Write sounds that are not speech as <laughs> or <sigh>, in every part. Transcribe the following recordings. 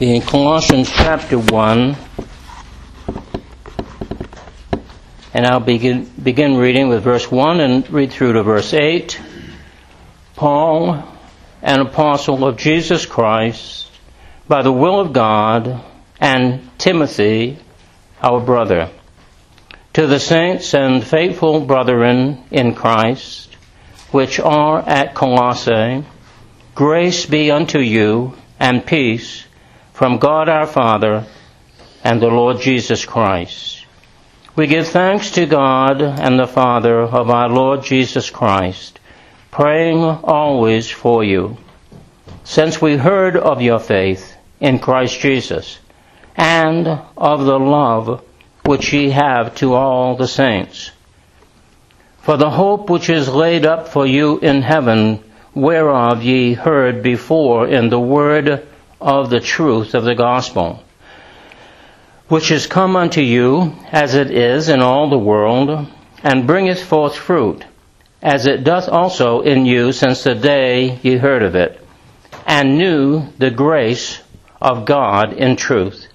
in Colossians chapter 1, and I'll begin, begin reading with verse 1 and read through to verse 8. Paul, an apostle of Jesus Christ, by the will of God, and Timothy, our brother, to the saints and faithful brethren in Christ, which are at Colossae, grace be unto you and peace from God our Father and the Lord Jesus Christ. We give thanks to God and the Father of our Lord Jesus Christ, praying always for you, since we heard of your faith in Christ Jesus and of the love which ye have to all the saints. For the hope which is laid up for you in heaven, whereof ye heard before in the word of the truth of the gospel, which is come unto you as it is in all the world, and bringeth forth fruit, as it doth also in you since the day ye heard of it, and knew the grace of God in truth.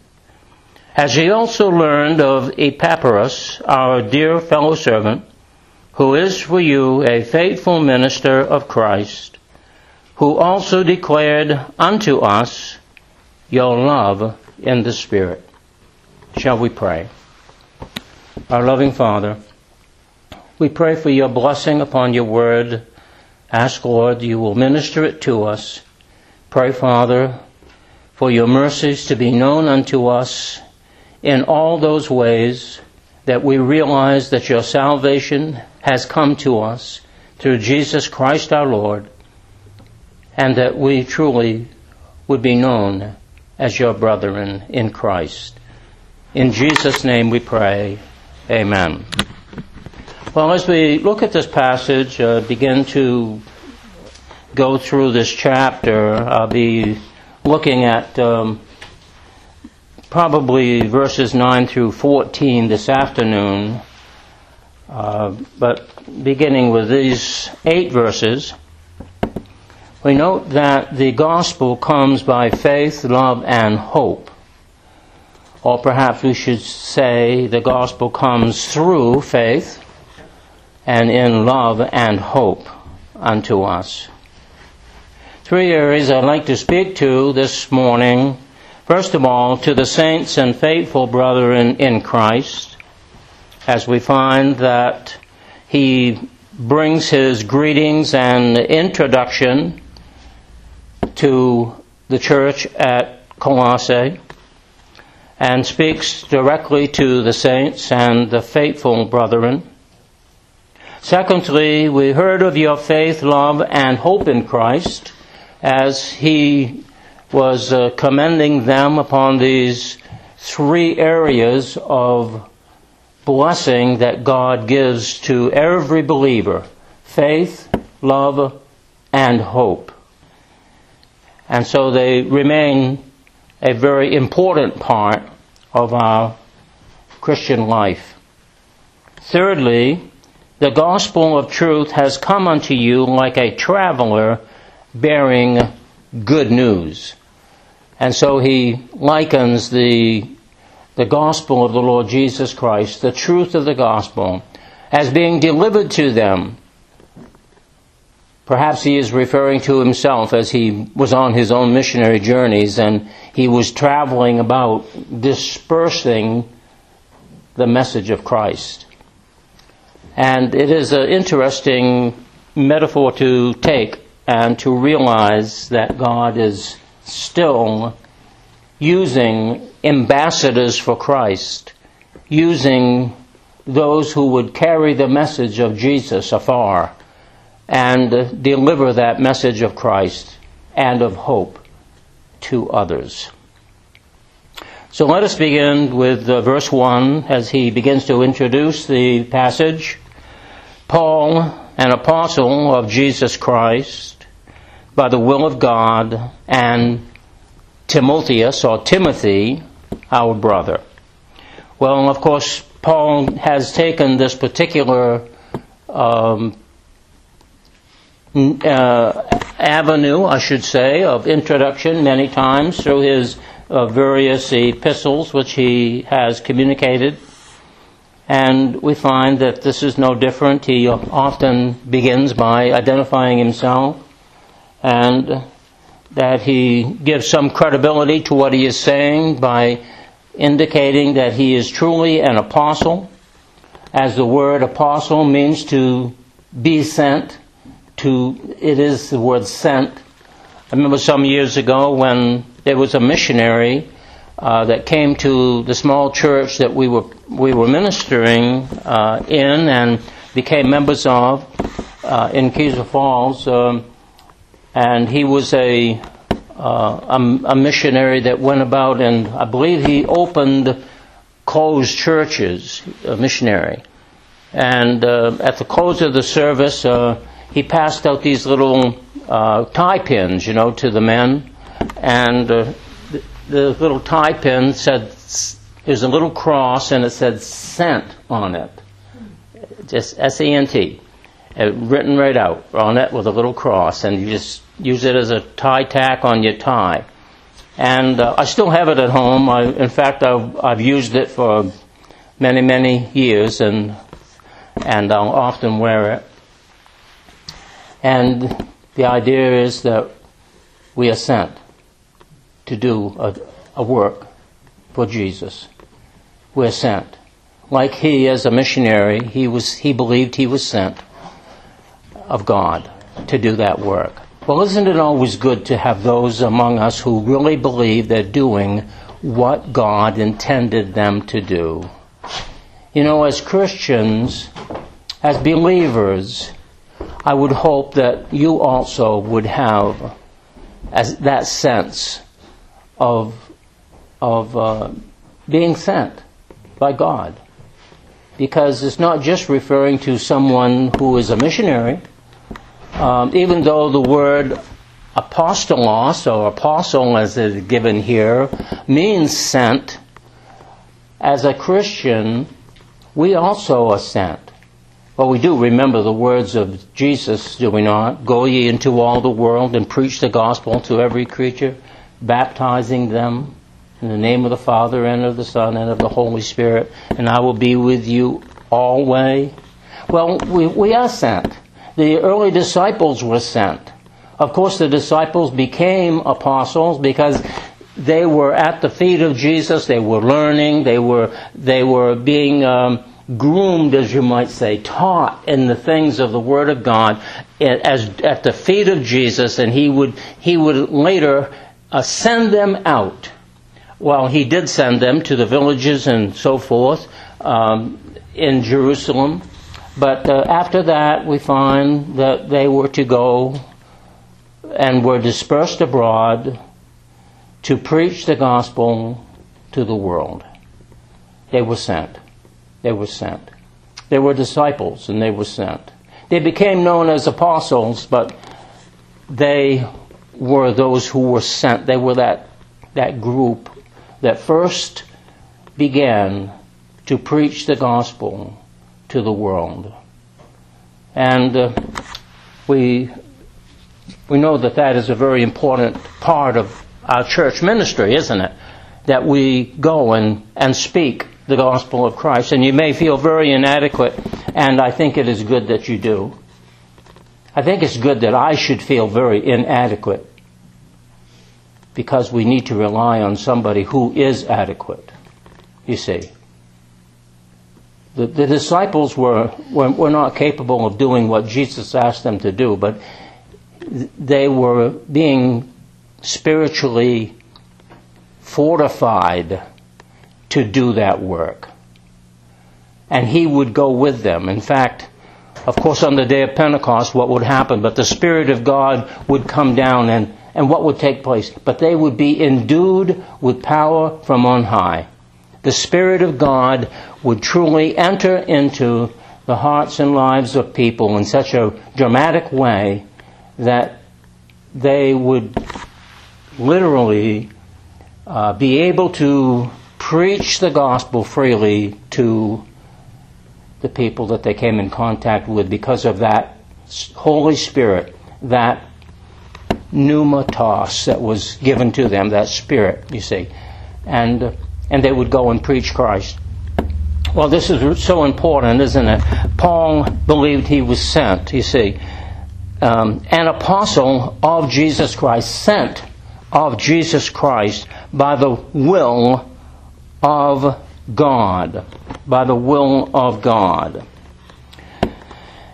As ye also learned of Epaphras, our dear fellow servant, who is for you a faithful minister of Christ, who also declared unto us your love in the Spirit. Shall we pray? Our loving Father, we pray for your blessing upon your word. Ask, Lord, you will minister it to us. Pray, Father, for your mercies to be known unto us in all those ways that we realize that your salvation has come to us through Jesus Christ our Lord, and that we truly would be known as your brethren in Christ. In Jesus' name we pray. Amen. Well, as we look at this passage, uh, begin to go through this chapter, I'll be looking at um, probably verses 9 through 14 this afternoon. Uh, but beginning with these eight verses, we note that the gospel comes by faith, love, and hope. Or perhaps we should say the gospel comes through faith and in love and hope unto us. Three areas I'd like to speak to this morning First of all, to the saints and faithful brethren in Christ, as we find that he brings his greetings and introduction to the church at Colossae and speaks directly to the saints and the faithful brethren. Secondly, we heard of your faith, love, and hope in Christ as he was uh, commending them upon these three areas of blessing that God gives to every believer faith, love, and hope. And so they remain a very important part of our Christian life. Thirdly, the gospel of truth has come unto you like a traveler bearing good news. And so he likens the, the gospel of the Lord Jesus Christ, the truth of the gospel, as being delivered to them. Perhaps he is referring to himself as he was on his own missionary journeys and he was traveling about dispersing the message of Christ. And it is an interesting metaphor to take and to realize that God is still using ambassadors for Christ, using those who would carry the message of Jesus afar and deliver that message of Christ and of hope to others. So let us begin with uh, verse 1 as he begins to introduce the passage. Paul, an apostle of Jesus Christ, by the will of God, and Timotheus, or Timothy, our brother. Well, of course, Paul has taken this particular um, uh, avenue, I should say, of introduction many times through his uh, various epistles which he has communicated. And we find that this is no different. He often begins by identifying himself and that he gives some credibility to what he is saying by indicating that he is truly an apostle, as the word apostle means to be sent, to, it is the word sent. I remember some years ago when there was a missionary uh, that came to the small church that we were we were ministering uh, in and became members of uh, in Kezar Falls, um, and he was a, uh, a, a missionary that went about and I believe he opened closed churches, a missionary, and uh, at the close of the service uh, he passed out these little tie pins, you know, to the men, and the little tie pin said, there's a little cross and it said sent on it. Just S E N T. Uh, written right out on it with a little cross, and you just use it as a tie tack on your tie. And uh, I still have it at home. I, in fact, I've, I've used it for many, many years, and and I'll often wear it. And the idea is that we are sent to do a, a work for Jesus. We're sent. Like he, as a missionary, he, was, he believed he was sent of God to do that work. Well, isn't it always good to have those among us who really believe they're doing what God intended them to do? You know, as Christians, as believers, I would hope that you also would have as that sense of, of uh, being sent by God. Because it's not just referring to someone who is a missionary, um, even though the word apostolos or apostle as it is given here means sent, as a Christian, we also are sent. Well, we do remember the words of Jesus, do we not? Go ye into all the world and preach the gospel to every creature baptizing them in the name of the Father and of the Son and of the Holy Spirit, and I will be with you always. Well, we, we are sent. The early disciples were sent. Of course, the disciples became apostles because they were at the feet of Jesus. They were learning. They were they were being um, groomed, as you might say, taught in the things of the Word of God as at the feet of Jesus, and he would he would later uh, send them out. Well, he did send them to the villages and so forth um, in Jerusalem. But uh, after that, we find that they were to go and were dispersed abroad to preach the gospel to the world. They were sent. They were sent. They were disciples and they were sent. They became known as apostles, but they were those who were sent. They were that, that group that first began to preach the gospel to the world. And uh, we, we know that that is a very important part of our church ministry, isn't it? That we go and, and speak the gospel of Christ. And you may feel very inadequate, and I think it is good that you do. I think it's good that I should feel very inadequate because we need to rely on somebody who is adequate. You see. The, the disciples were, were, were not capable of doing what Jesus asked them to do, but they were being spiritually fortified to do that work. And he would go with them. In fact, of course, on the day of Pentecost, what would happen? But the Spirit of God would come down and, and what would take place? But they would be endued with power from on high. The Spirit of God would truly enter into the hearts and lives of people in such a dramatic way that they would literally uh, be able to preach the gospel freely to the people that they came in contact with because of that Holy Spirit, that pneumatos that was given to them, that spirit, you see. And, and they would go and preach Christ. Well, this is so important, isn't it? Paul believed he was sent, you see. Um, an apostle of Jesus Christ, sent of Jesus Christ by the will of God. By the will of God.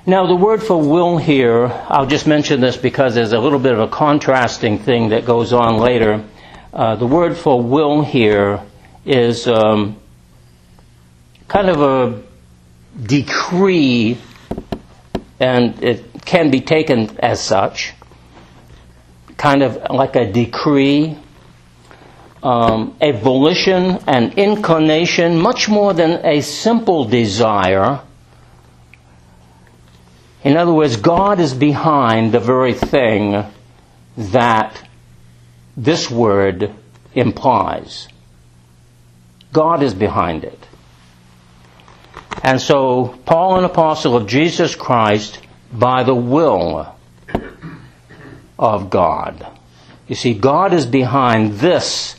Now, the word for will here, I'll just mention this because there's a little bit of a contrasting thing that goes on later. Uh, the word for will here is um, kind of a decree, and it can be taken as such, kind of like a decree, um, a volition, an inclination, much more than a simple desire in other words, God is behind the very thing that this word implies. God is behind it. And so, Paul, an apostle of Jesus Christ, by the will of God. You see, God is behind this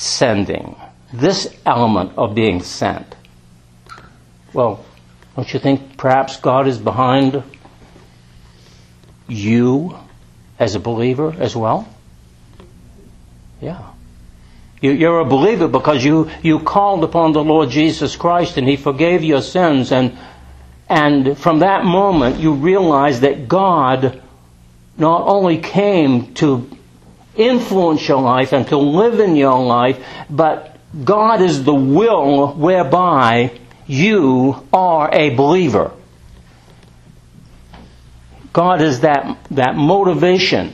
sending, this element of being sent. Well, don't you think perhaps God is behind you as a believer as well? Yeah. You're a believer because you, you called upon the Lord Jesus Christ and He forgave your sins. And, and from that moment, you realize that God not only came to influence your life and to live in your life, but God is the will whereby you are a believer. God is that, that motivation.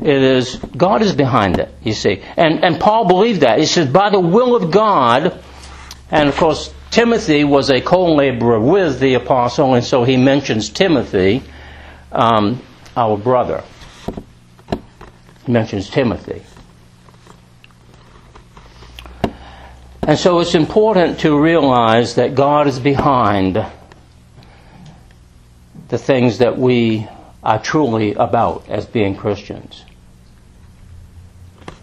It is, God is behind it, you see. And, and Paul believed that. He says, by the will of God, and of course, Timothy was a co laborer with the apostle, and so he mentions Timothy, um, our brother. Mentions Timothy. And so it's important to realize that God is behind the things that we are truly about as being Christians.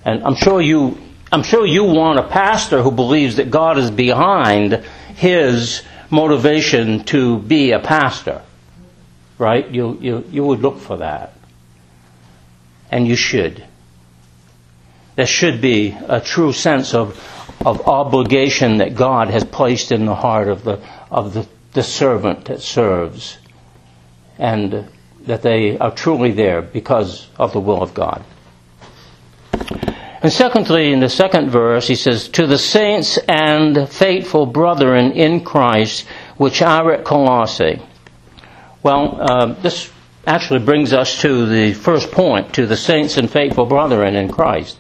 And I'm sure you I'm sure you want a pastor who believes that God is behind his motivation to be a pastor. Right? You you you would look for that. And you should. There should be a true sense of of obligation that God has placed in the heart of the, of the, the servant that serves, and that they are truly there because of the will of God. And secondly, in the second verse, he says, To the saints and faithful brethren in Christ, which are at Colossae. Well, uh, this actually brings us to the first point, to the saints and faithful brethren in Christ.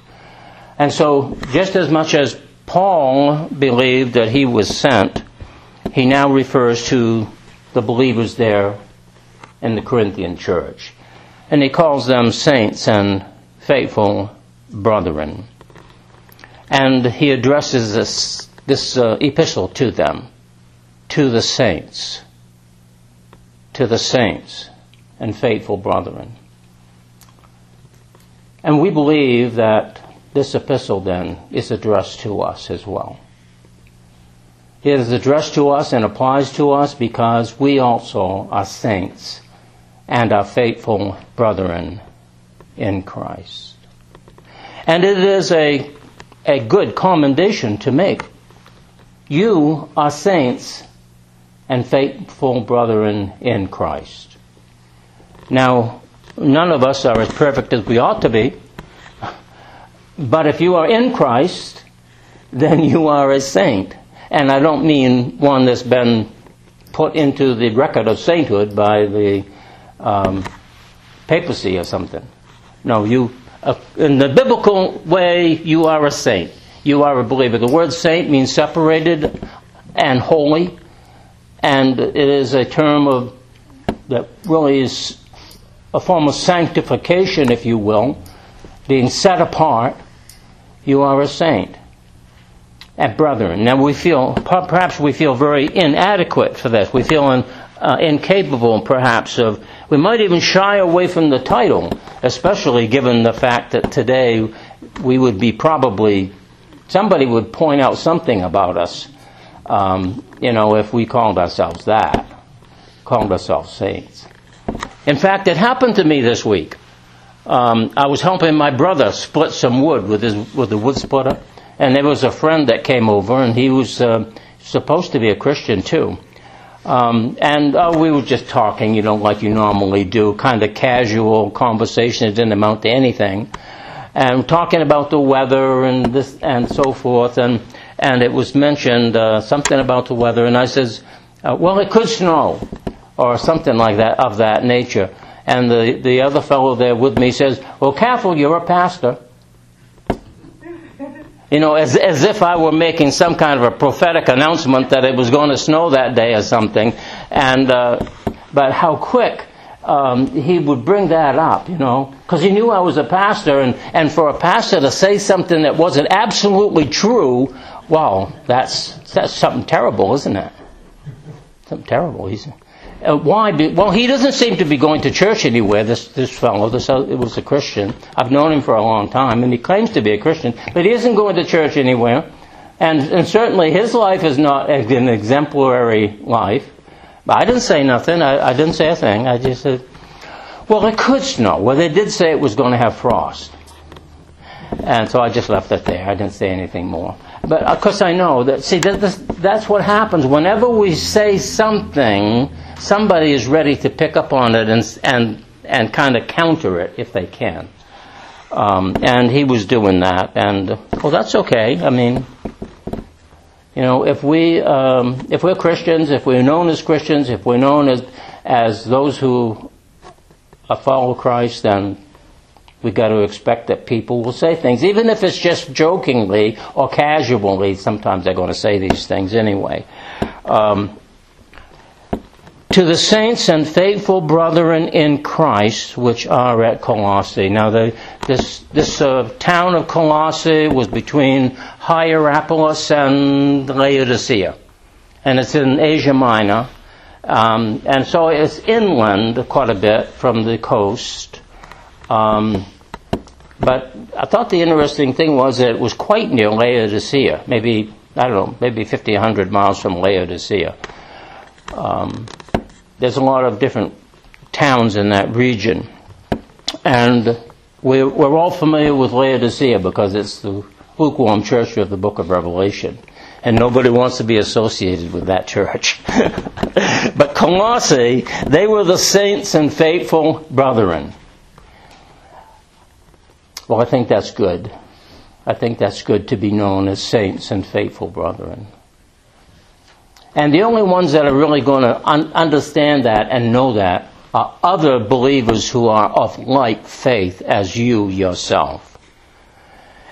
And so, just as much as Paul believed that he was sent. He now refers to the believers there in the Corinthian church. And he calls them saints and faithful brethren. And he addresses this, this uh, epistle to them, to the saints, to the saints and faithful brethren. And we believe that this epistle then is addressed to us as well. It is addressed to us and applies to us because we also are saints and are faithful brethren in Christ. And it is a, a good commendation to make. You are saints and faithful brethren in Christ. Now, none of us are as perfect as we ought to be. But if you are in Christ, then you are a saint. And I don't mean one that's been put into the record of sainthood by the um, papacy or something. No, you, uh, in the biblical way, you are a saint. You are a believer. The word saint means separated and holy, and it is a term of that really is a form of sanctification, if you will, being set apart you are a saint. And brethren, now we feel, perhaps we feel very inadequate for this. We feel in, uh, incapable, perhaps, of We might even shy away from the title, especially given the fact that today we would be probably, somebody would point out something about us, um, you know, if we called ourselves that, called ourselves saints. In fact, it happened to me this week. Um, I was helping my brother split some wood with his with the wood splitter, and there was a friend that came over, and he was uh, supposed to be a Christian too. Um, and uh, we were just talking, you know, like you normally do, kind of casual conversation. It didn't amount to anything, and talking about the weather and this and so forth. And and it was mentioned uh, something about the weather, and I says, uh, "Well, it could snow, or something like that of that nature." And the the other fellow there with me says, "Well, careful, you're a pastor." you know, as, as if I were making some kind of a prophetic announcement that it was going to snow that day or something. And, uh, but how quick um, he would bring that up, you know, because he knew I was a pastor, and, and for a pastor to say something that wasn't absolutely true, wow, that's, that's something terrible, isn't it? Something terrible. He's, uh, why? Well, he doesn't seem to be going to church anywhere. This this fellow, this uh, was a Christian. I've known him for a long time, and he claims to be a Christian, but he isn't going to church anywhere. And and certainly his life is not an exemplary life. But I didn't say nothing. I, I didn't say a thing. I just said, well, it could snow. Well, they did say it was going to have frost. And so I just left it there. I didn't say anything more. But of course, I know that. See, that, that's what happens whenever we say something somebody is ready to pick up on it and, and, and kind of counter it if they can. Um, and he was doing that, and well, that's okay. I mean, you know, if we um, if we're Christians, if we're known as Christians, if we're known as as those who follow Christ, then we got to expect that people will say things, even if it's just jokingly or casually. Sometimes they're going to say these things anyway. Um, to the saints and faithful brethren in Christ which are at Colossae. Now, the, this, this uh, town of Colossae was between Hierapolis and Laodicea, and it's in Asia Minor. Um, and so it's inland quite a bit from the coast. Um, but I thought the interesting thing was that it was quite near Laodicea, maybe, I don't know, maybe 50, 100 miles from Laodicea. Um, there's a lot of different towns in that region. And we're, we're all familiar with Laodicea because it's the lukewarm church of the book of Revelation. And nobody wants to be associated with that church. <laughs> but Colossae, they were the saints and faithful brethren. Well, I think that's good. I think that's good to be known as saints and faithful brethren. And the only ones that are really going to un- understand that and know that are other believers who are of like faith as you yourself.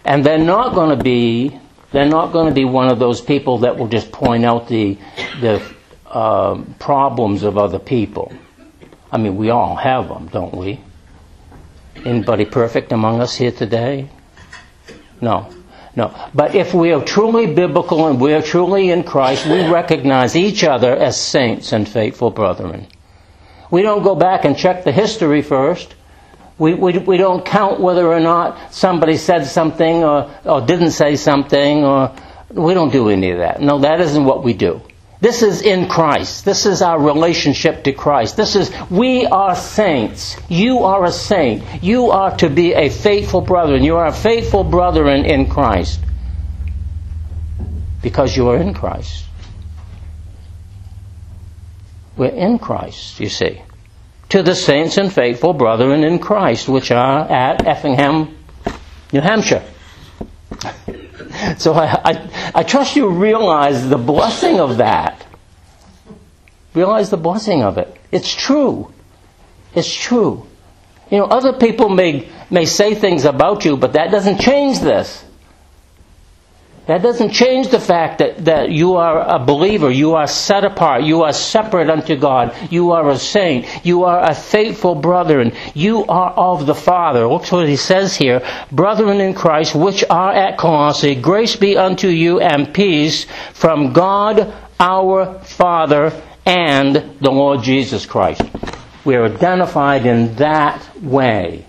And they're not going to be they're not going to be one of those people that will just point out the the uh, problems of other people. I mean, we all have them, don't we? Anybody perfect among us here today? No. No. But if we are truly biblical and we are truly in Christ, we recognize each other as saints and faithful brethren. We don't go back and check the history first. We, we, we don't count whether or not somebody said something or, or didn't say something or we don't do any of that. No, that isn't what we do. This is in Christ. This is our relationship to Christ. This is, we are saints. You are a saint. You are to be a faithful brother, and you are a faithful brother in, in Christ. Because you are in Christ. We're in Christ, you see. To the saints and faithful brethren in Christ, which are at Effingham, New Hampshire. <laughs> So I, I, I trust you realize the blessing of that. Realize the blessing of it. It's true. It's true. You know, other people may, may say things about you, but that doesn't change this. That doesn't change the fact that, that you are a believer. You are set apart. You are separate unto God. You are a saint. You are a faithful brethren. You are of the Father. Look what he says here. Brethren in Christ, which are at Colossae, grace be unto you and peace from God our Father and the Lord Jesus Christ. We are identified in that way.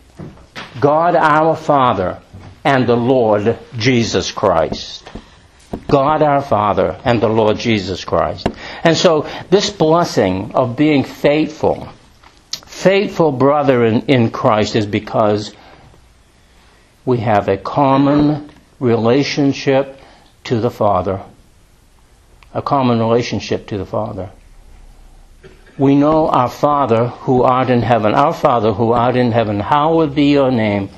God our Father and the Lord Jesus Christ. God our Father and the Lord Jesus Christ. And so this blessing of being faithful, faithful brother in, in Christ is because we have a common relationship to the Father. A common relationship to the Father. We know our Father who art in heaven. Our Father who art in heaven, hallowed be your name.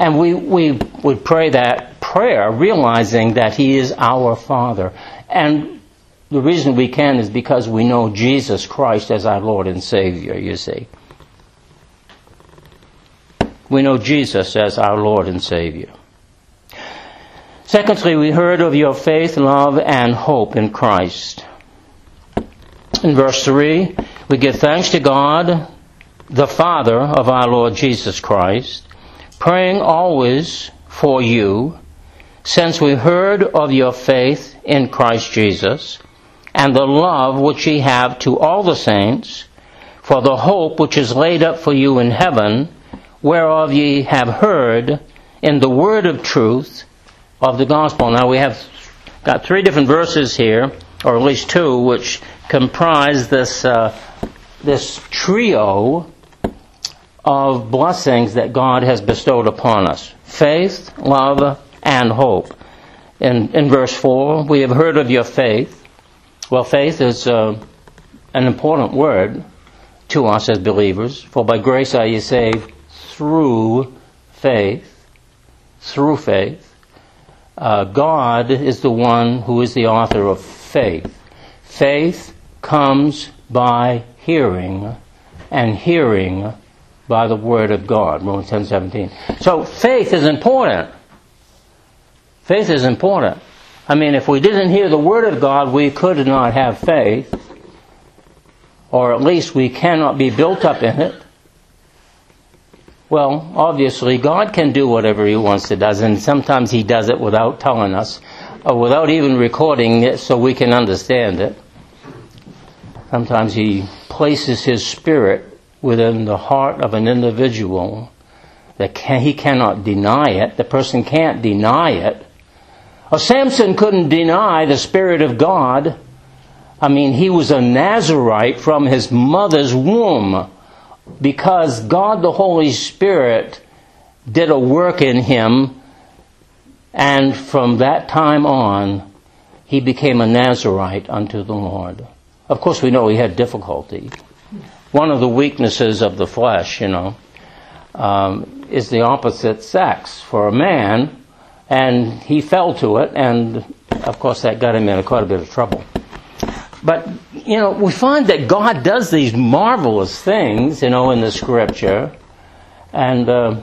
And we, we would pray that prayer realizing that He is our Father. And the reason we can is because we know Jesus Christ as our Lord and Savior, you see. We know Jesus as our Lord and Savior. Secondly, we heard of your faith, love, and hope in Christ. In verse 3, we give thanks to God, the Father of our Lord Jesus Christ, praying always for you, since we heard of your faith in Christ Jesus, and the love which ye have to all the saints, for the hope which is laid up for you in heaven, whereof ye have heard in the word of truth, of the gospel. Now we have got three different verses here, or at least two, which comprise this uh, this trio of blessings that God has bestowed upon us: faith, love, and hope. In in verse four, we have heard of your faith. Well, faith is uh, an important word to us as believers. For by grace are you saved through faith. Through faith uh, God is the one who is the author of faith. Faith comes by hearing, and hearing by the word of God. Romans ten seventeen. So faith is important. Faith is important. I mean, if we didn't hear the word of God, we could not have faith, or at least we cannot be built up in it. Well, obviously, God can do whatever He wants to do, and sometimes He does it without telling us, or without even recording it so we can understand it. Sometimes He places His Spirit within the heart of an individual that can, he cannot deny it. The person can't deny it. Well, Samson couldn't deny the Spirit of God. I mean, he was a Nazarite from his mother's womb because God the Holy Spirit did a work in him, and from that time on, he became a Nazarite unto the Lord. Of course, we know he had difficulty. One of the weaknesses of the flesh, you know, um, is the opposite sex for a man, and he fell to it, and of course, that got him in quite a bit of trouble. But, you know, we find that God does these marvelous things, you know, in the scripture. And uh,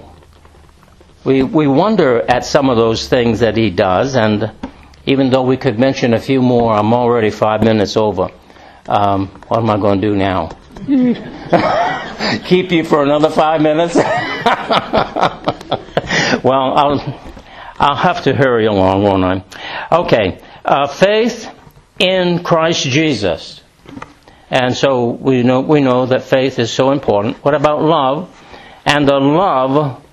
we, we wonder at some of those things that He does. And even though we could mention a few more, I'm already five minutes over. Um, what am I going to do now? <laughs> Keep you for another five minutes? <laughs> well, I'll, I'll have to hurry along, won't I? Okay. Uh, faith in Christ Jesus. And so we know, we know that faith is so important. What about love? And the love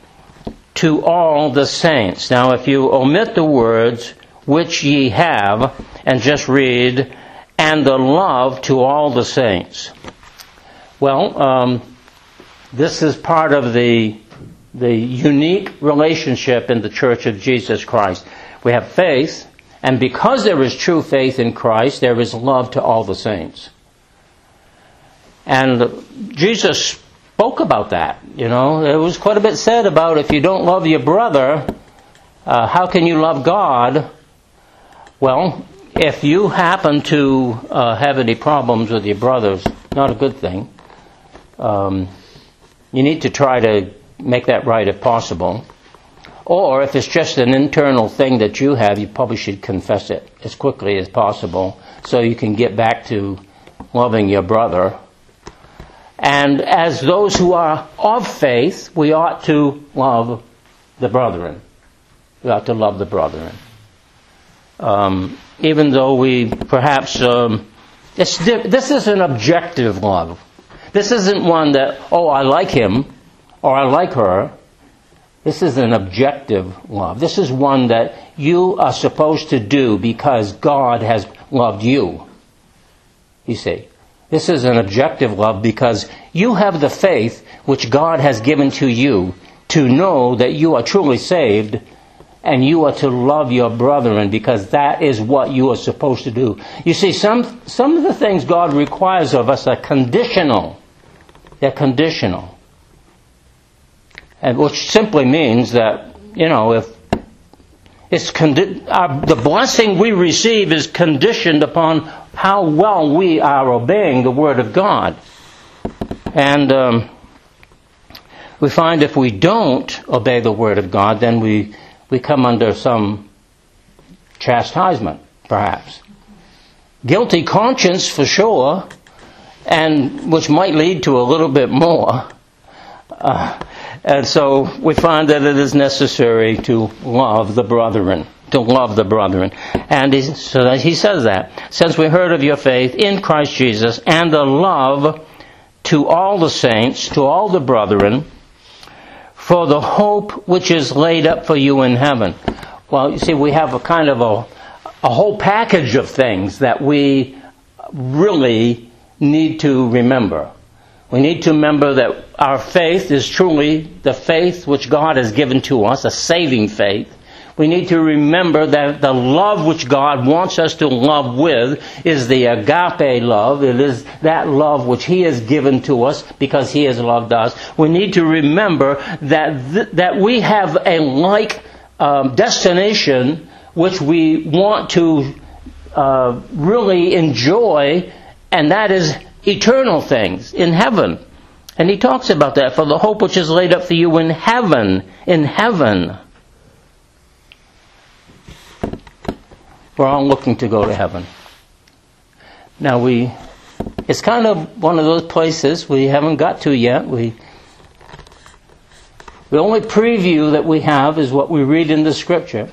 to all the saints. Now, if you omit the words, which ye have, and just read, and the love to all the saints. Well, um, this is part of the, the unique relationship in the Church of Jesus Christ. We have faith, and because there is true faith in Christ, there is love to all the saints. And Jesus spoke about that. You know, there was quite a bit said about if you don't love your brother, uh, how can you love God? Well, if you happen to uh, have any problems with your brothers, not a good thing. Um, you need to try to make that right if possible. Or if it's just an internal thing that you have, you probably should confess it as quickly as possible so you can get back to loving your brother. And as those who are of faith, we ought to love the brethren. We ought to love the brethren. Um, even though we perhaps, um, this is an objective love. This isn't one that, oh, I like him or I like her. This is an objective love. This is one that you are supposed to do because God has loved you. You see, this is an objective love because you have the faith which God has given to you to know that you are truly saved and you are to love your brethren because that is what you are supposed to do. You see, some, some of the things God requires of us are conditional. They're conditional. And which simply means that, you know, if it's condi- our, the blessing we receive is conditioned upon how well we are obeying the Word of God. And um, we find if we don't obey the Word of God, then we, we come under some chastisement, perhaps. Guilty conscience, for sure, and which might lead to a little bit more. Uh, and so we find that it is necessary to love the brethren, to love the brethren. And he, so he says that. Since we heard of your faith in Christ Jesus and the love to all the saints, to all the brethren, for the hope which is laid up for you in heaven. Well, you see, we have a kind of a, a whole package of things that we really need to remember. We need to remember that our faith is truly the faith which God has given to us, a saving faith. We need to remember that the love which God wants us to love with is the agape love. It is that love which He has given to us because He has loved us. We need to remember that, th- that we have a like um, destination which we want to uh, really enjoy, and that is eternal things in heaven. And he talks about that for the hope which is laid up for you in heaven. In heaven. We're all looking to go to heaven. Now we, it's kind of one of those places we haven't got to yet. We, the only preview that we have is what we read in the scripture.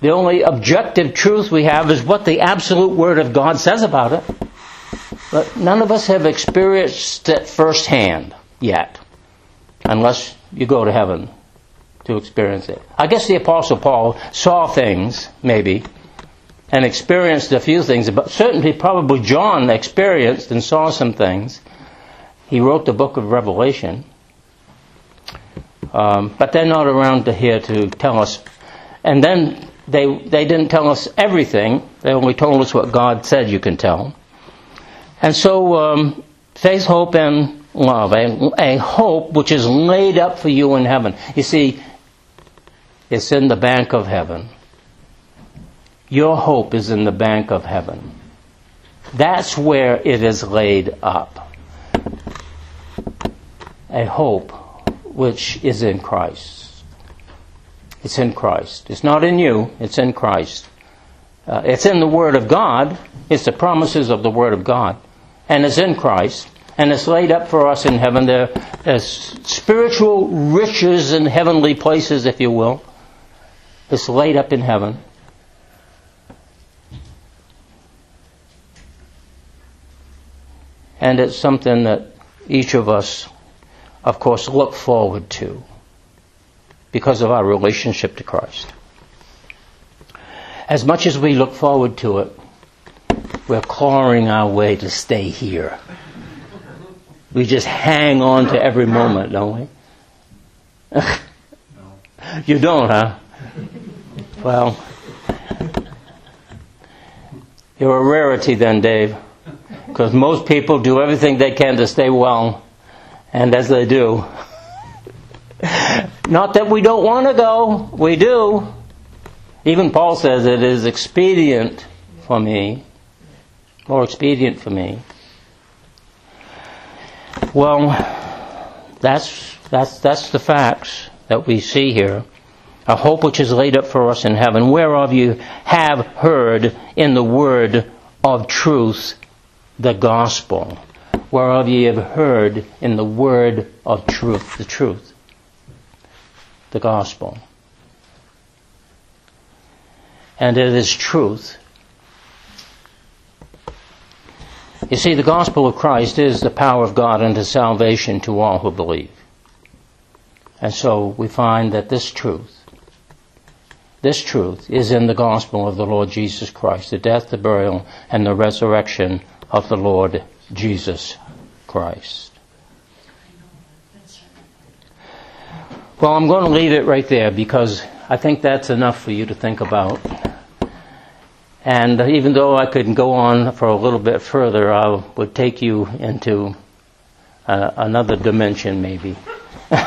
The only objective truth we have is what the absolute word of God says about it. But none of us have experienced it firsthand yet, unless you go to heaven to experience it. I guess the Apostle Paul saw things, maybe, and experienced a few things, but certainly probably John experienced and saw some things. He wrote the book of Revelation. Um, but they're not around to here to tell us. And then they, they didn't tell us everything. They only told us what God said you can tell. And so, um, faith, hope, and love. A, a hope which is laid up for you in heaven. You see, it's in the bank of heaven. Your hope is in the bank of heaven. That's where it is laid up. A hope which is in Christ. It's in Christ. It's not in you, it's in Christ. Uh, it's in the Word of God. It's the promises of the Word of God. And it's in Christ. And it's laid up for us in heaven. There, there's spiritual riches in heavenly places, if you will. It's laid up in heaven. And it's something that each of us, of course, look forward to because of our relationship to Christ. As much as we look forward to it, we're clawing our way to stay here. We just hang on to every moment, don't we? <laughs> you don't, huh? Well, you're a rarity then, Dave, because most people do everything they can to stay well, and as they do. Not that we don't want to go, we do. Even Paul says it is expedient for me, more expedient for me. Well, that's that's that's the facts that we see here. A hope which is laid up for us in heaven, whereof you have heard in the word of truth the gospel, whereof ye have heard in the word of truth, the truth, the gospel. And it is truth. You see, the gospel of Christ is the power of God unto salvation to all who believe. And so we find that this truth, this truth is in the gospel of the Lord Jesus Christ, the death, the burial, and the resurrection of the Lord Jesus Christ. Well, I'm going to leave it right there because I think that's enough for you to think about. And even though I could go on for a little bit further, I would take you into uh, another dimension, maybe. <laughs> but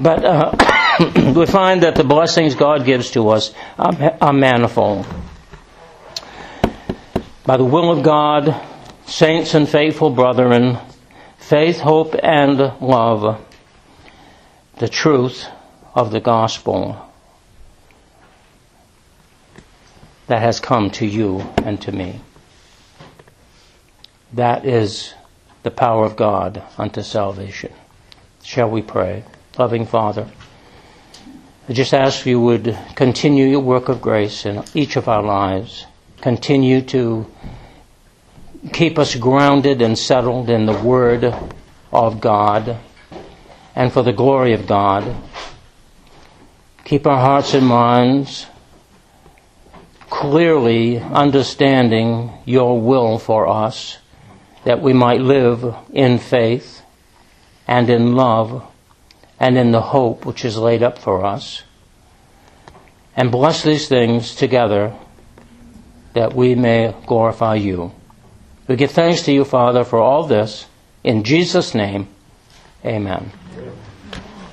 uh, <coughs> we find that the blessings God gives to us are, are manifold. By the will of God, saints and faithful brethren, faith, hope, and love, the truth of the gospel that has come to you and to me. That is the power of God unto salvation. Shall we pray? Loving Father, I just ask you would continue your work of grace in each of our lives. Continue to keep us grounded and settled in the Word of God and for the glory of God. Keep our hearts and minds clearly understanding your will for us, that we might live in faith and in love and in the hope which is laid up for us. And bless these things together that we may glorify you. We give thanks to you, Father, for all this. In Jesus' name, amen.